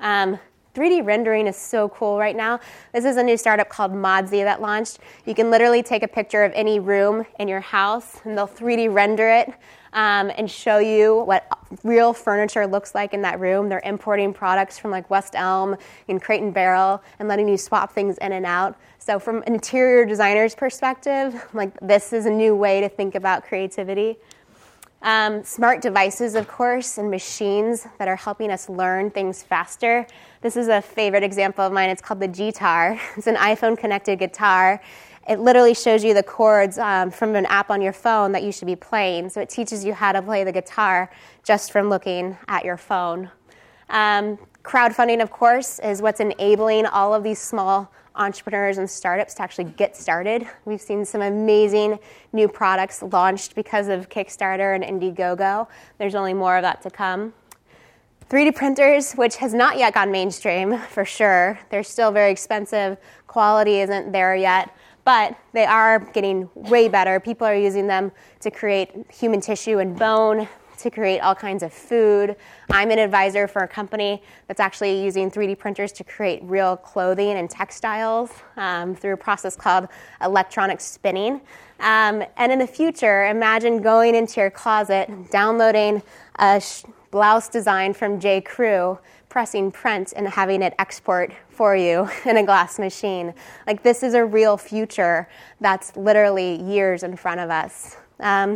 Um, 3D rendering is so cool right now. This is a new startup called Modsy that launched. You can literally take a picture of any room in your house and they'll 3D render it um, and show you what real furniture looks like in that room. They're importing products from like West Elm and Crate and Barrel and letting you swap things in and out. So, from an interior designer's perspective, like this is a new way to think about creativity. Um, smart devices, of course, and machines that are helping us learn things faster. This is a favorite example of mine. It's called the gTar. It's an iPhone connected guitar. It literally shows you the chords um, from an app on your phone that you should be playing. So it teaches you how to play the guitar just from looking at your phone. Um, crowdfunding, of course, is what's enabling all of these small entrepreneurs and startups to actually get started. We've seen some amazing new products launched because of Kickstarter and Indiegogo. There's only more of that to come. 3D printers, which has not yet gone mainstream for sure. They're still very expensive. Quality isn't there yet, but they are getting way better. People are using them to create human tissue and bone, to create all kinds of food. I'm an advisor for a company that's actually using 3D printers to create real clothing and textiles um, through a process called electronic spinning. Um, and in the future, imagine going into your closet, downloading a sh- blouse design from J. Crew, pressing print, and having it export for you in a glass machine. Like, this is a real future that's literally years in front of us. Um,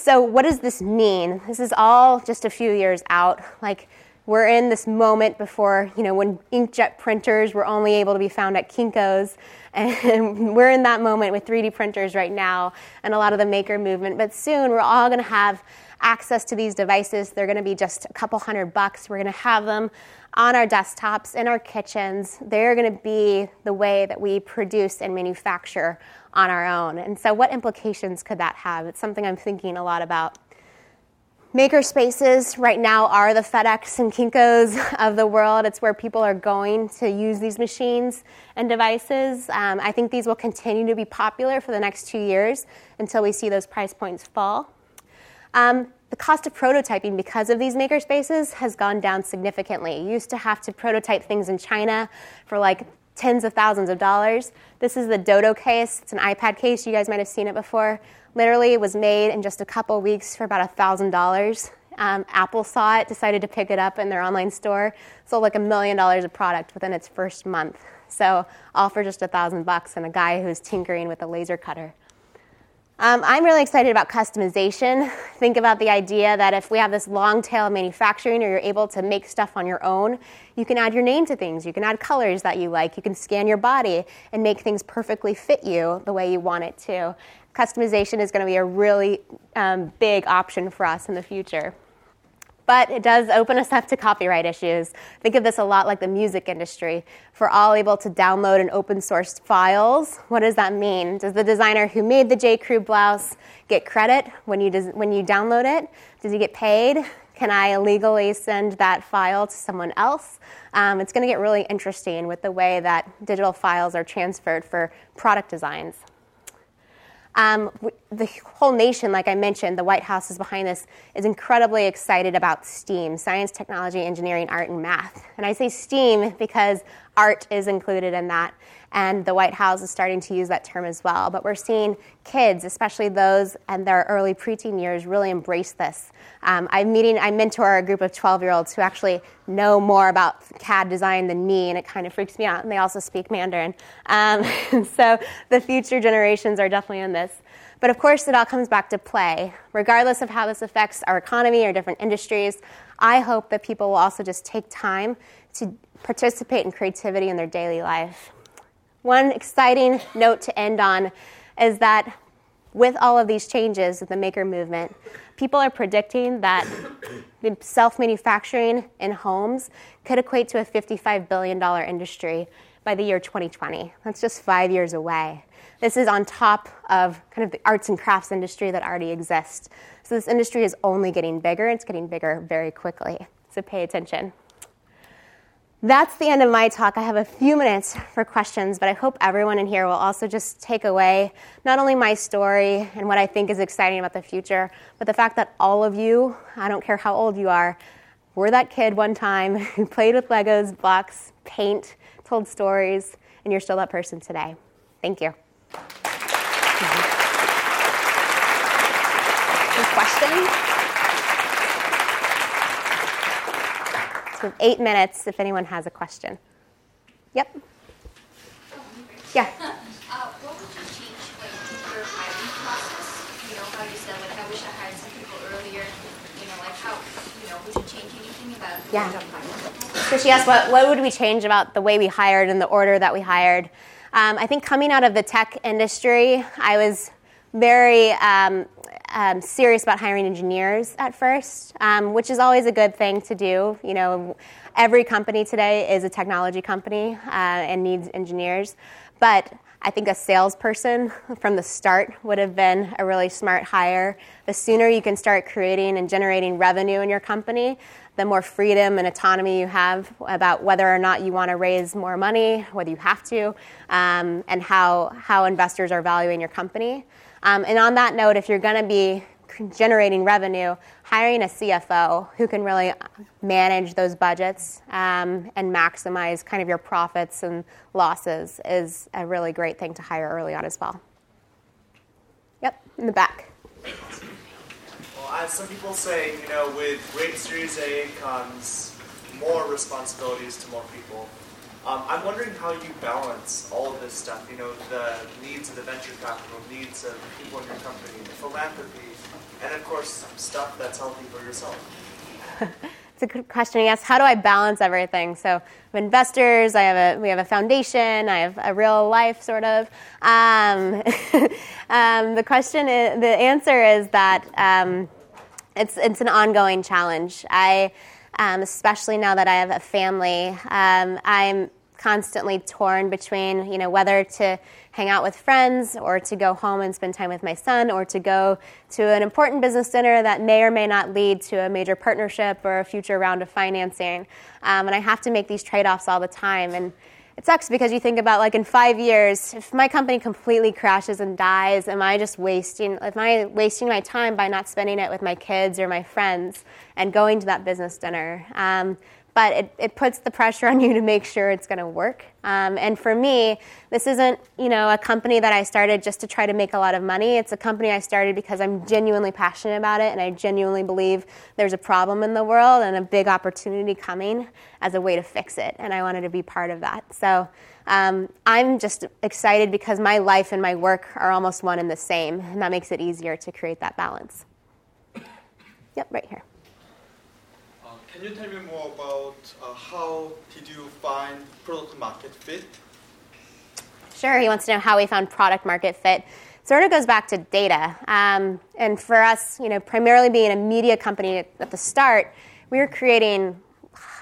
so, what does this mean? This is all just a few years out. Like, we're in this moment before, you know, when inkjet printers were only able to be found at Kinko's. And we're in that moment with 3D printers right now and a lot of the maker movement. But soon we're all going to have access to these devices. They're going to be just a couple hundred bucks. We're going to have them on our desktops, in our kitchens. They're going to be the way that we produce and manufacture on our own. And so, what implications could that have? It's something I'm thinking a lot about. Maker spaces right now are the FedEx and Kinko's of the world. It's where people are going to use these machines and devices. Um, I think these will continue to be popular for the next two years until we see those price points fall. Um, the cost of prototyping because of these maker spaces has gone down significantly. You used to have to prototype things in China for like tens of thousands of dollars. This is the Dodo case. It's an iPad case. You guys might have seen it before. Literally, it was made in just a couple weeks for about $1,000. Um, Apple saw it, decided to pick it up in their online store, sold like a million dollars of product within its first month. So, all for just a thousand bucks and a guy who's tinkering with a laser cutter. Um, I'm really excited about customization. Think about the idea that if we have this long tail manufacturing or you're able to make stuff on your own, you can add your name to things. You can add colors that you like. You can scan your body and make things perfectly fit you the way you want it to. Customization is going to be a really um, big option for us in the future but it does open us up to copyright issues. Think of this a lot like the music industry. If we're all able to download and open source files, what does that mean? Does the designer who made the J. Crew blouse get credit when you, des- when you download it? Does he get paid? Can I illegally send that file to someone else? Um, it's going to get really interesting with the way that digital files are transferred for product designs. Um, the whole nation, like I mentioned, the White House is behind this, is incredibly excited about STEAM science, technology, engineering, art, and math. And I say STEAM because art is included in that. and the White House is starting to use that term as well. But we're seeing kids, especially those in their early preteen years, really embrace this. Um, I'm meeting, I mentor a group of 12 year olds who actually know more about CAD design than me, and it kind of freaks me out. And they also speak Mandarin. Um, so the future generations are definitely in this. But of course, it all comes back to play. Regardless of how this affects our economy or different industries, I hope that people will also just take time to participate in creativity in their daily life. One exciting note to end on is that with all of these changes with the maker movement, people are predicting that self manufacturing in homes could equate to a $55 billion industry by the year 2020. That's just five years away. This is on top of kind of the arts and crafts industry that already exists. So this industry is only getting bigger, it's getting bigger very quickly. So pay attention. That's the end of my talk. I have a few minutes for questions, but I hope everyone in here will also just take away not only my story and what I think is exciting about the future, but the fact that all of you, I don't care how old you are, were that kid one time who played with Legos, blocks, paint, told stories, and you're still that person today. Thank you. Questions? So eight minutes if anyone has a question. Yep. Yeah. Uh, what would you change, like, your hiring process? You know, how you said, like, I wish I hired some people earlier. You know, like, how, you know, would you change anything about yeah. So she asked, what, what would we change about the way we hired and the order that we hired? Um, I think coming out of the tech industry, I was very um, um, serious about hiring engineers at first, um, which is always a good thing to do. You know, every company today is a technology company uh, and needs engineers, but I think a salesperson from the start would have been a really smart hire. The sooner you can start creating and generating revenue in your company, the more freedom and autonomy you have about whether or not you want to raise more money, whether you have to, um, and how, how investors are valuing your company. Um, and on that note, if you're going to be generating revenue, hiring a CFO who can really manage those budgets um, and maximize kind of your profits and losses is a really great thing to hire early on as well. Yep, in the back. As some people say, you know, with great Series A comes more responsibilities to more people. Um, I'm wondering how you balance all of this stuff, you know, the needs of the venture capital, needs of people in your company, the philanthropy, and of course, stuff that's healthy for yourself. it's a good question. Yes, how do I balance everything? So, I have investors. I have a we have a foundation. I have a real life sort of. Um, um, the question is the answer is that um, it's it's an ongoing challenge. I. Um, especially now that I have a family, um, I'm constantly torn between, you know, whether to hang out with friends or to go home and spend time with my son or to go to an important business dinner that may or may not lead to a major partnership or a future round of financing. Um, and I have to make these trade offs all the time. And it sucks because you think about like in five years, if my company completely crashes and dies, am I just wasting? Am I wasting my time by not spending it with my kids or my friends and going to that business dinner? Um, but it, it puts the pressure on you to make sure it's going to work. Um, and for me, this isn't you know a company that I started just to try to make a lot of money. It's a company I started because I'm genuinely passionate about it, and I genuinely believe there's a problem in the world and a big opportunity coming as a way to fix it. And I wanted to be part of that. So. Um, I'm just excited because my life and my work are almost one and the same, and that makes it easier to create that balance. Yep, right here. Can you tell me more about uh, how did you find product market fit? Sure. He wants to know how we found product market fit. Sort of goes back to data. Um, and for us, you know, primarily being a media company at the start, we were creating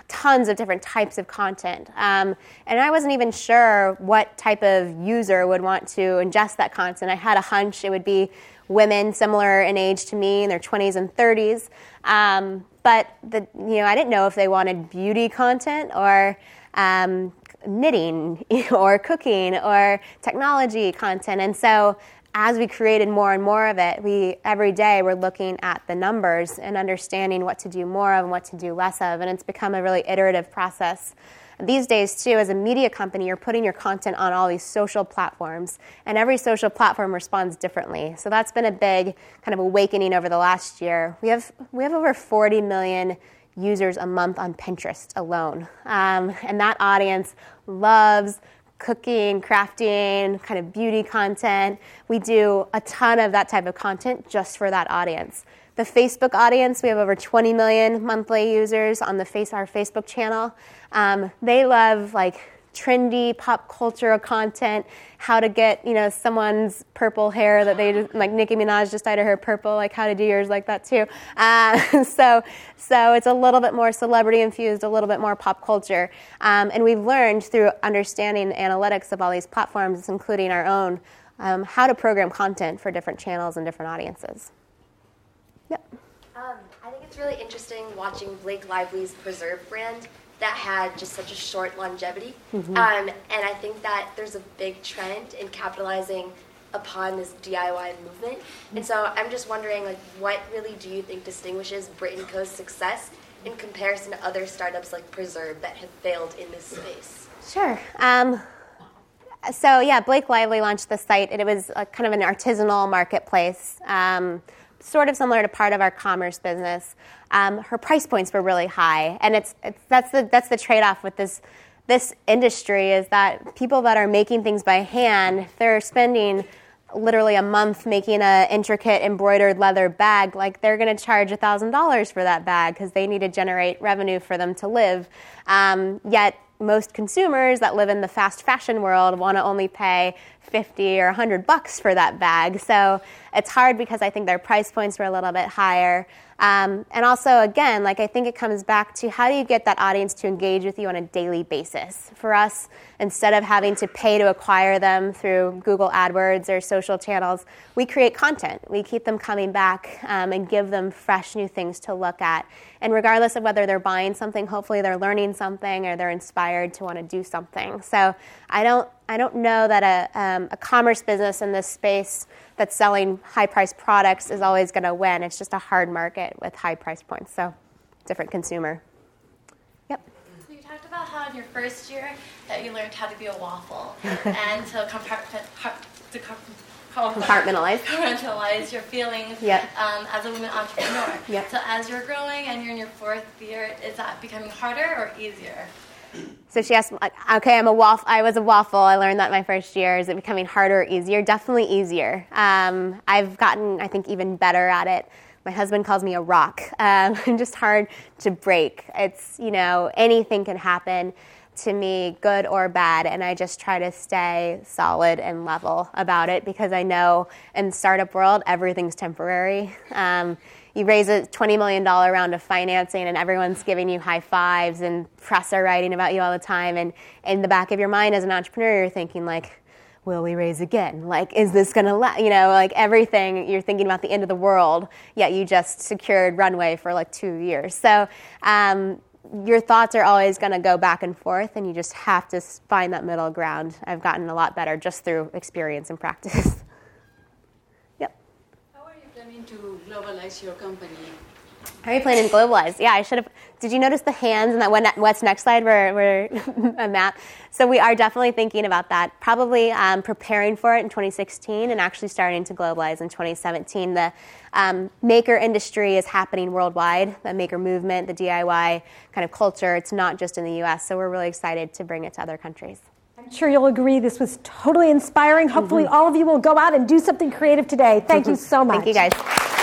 tons of different types of content. Um, and I wasn't even sure what type of user would want to ingest that content. I had a hunch it would be women similar in age to me in their 20s and 30s. Um, but the, you know, I didn't know if they wanted beauty content or um, knitting or cooking or technology content. And so as we created more and more of it, we every day we're looking at the numbers and understanding what to do more of and what to do less of, and it's become a really iterative process. These days, too, as a media company, you're putting your content on all these social platforms, and every social platform responds differently. So that's been a big kind of awakening over the last year. We have we have over 40 million users a month on Pinterest alone, um, and that audience loves cooking, crafting, kind of beauty content. We do a ton of that type of content just for that audience. The Facebook audience, we have over 20 million monthly users on the face our Facebook channel. Um, they love like trendy pop culture content, how to get you know someone's purple hair that they just, like Nicki Minaj just dyed her hair purple, like how to do yours like that too. Uh, so so it's a little bit more celebrity infused, a little bit more pop culture, um, and we've learned through understanding analytics of all these platforms, including our own, um, how to program content for different channels and different audiences. Yep. Um, I think it's really interesting watching Blake Lively's Preserve brand that had just such a short longevity. Mm-hmm. Um, and I think that there's a big trend in capitalizing upon this DIY movement. And so I'm just wondering, like, what really do you think distinguishes Brit & Co.'s success in comparison to other startups like Preserve that have failed in this space? Sure. Um, so yeah, Blake Lively launched the site, and it was a, kind of an artisanal marketplace. Um, sort of similar to part of our commerce business. Um, her price points were really high, and it's, it's that's the that's the trade off with this this industry is that people that are making things by hand, they're spending literally a month making an intricate embroidered leather bag, like they're going to charge $1,000 for that bag because they need to generate revenue for them to live. Um, yet most consumers that live in the fast fashion world want to only pay 50 or 100 bucks for that bag. So it's hard because I think their price points were a little bit higher. Um, and also, again, like I think it comes back to how do you get that audience to engage with you on a daily basis? For us, instead of having to pay to acquire them through Google AdWords or social channels, we create content. We keep them coming back um, and give them fresh new things to look at. And regardless of whether they're buying something, hopefully they're learning something or they're inspired to want to do something. So I don't, I don't know that a, um, a commerce business in this space that's selling high priced products is always going to win. It's just a hard market with high price points. So, different consumer. Yep. So, you talked about how in your first year that you learned how to be a waffle and to, compartment, to compartmentalize compartmentalize your feelings yep. um, as a woman entrepreneur. Yep. So as you're growing and you're in your fourth year, is that becoming harder or easier? So she asked, okay, I'm a waffle. I was a waffle. I learned that my first year. Is it becoming harder or easier? Definitely easier. Um, I've gotten, I think, even better at it. My husband calls me a rock. Um, I'm just hard to break. It's, you know, anything can happen to me, good or bad, and I just try to stay solid and level about it because I know in startup world everything's temporary. Um, you raise a $20 million round of financing and everyone's giving you high fives and press are writing about you all the time. And in the back of your mind as an entrepreneur, you're thinking like, will we raise again? Like, is this going to, la-? you know, like everything, you're thinking about the end of the world, yet you just secured runway for like two years. So, um, your thoughts are always going to go back and forth, and you just have to find that middle ground. I've gotten a lot better just through experience and practice. to globalize your company? How are you planning to globalize? Yeah, I should have. Did you notice the hands and that what's next slide were, were a map? So we are definitely thinking about that. Probably um, preparing for it in 2016 and actually starting to globalize in 2017. The um, maker industry is happening worldwide. The maker movement, the DIY kind of culture. It's not just in the U.S. So we're really excited to bring it to other countries. I'm sure you'll agree this was totally inspiring. Hopefully, mm-hmm. all of you will go out and do something creative today. Thank mm-hmm. you so much. Thank you, guys.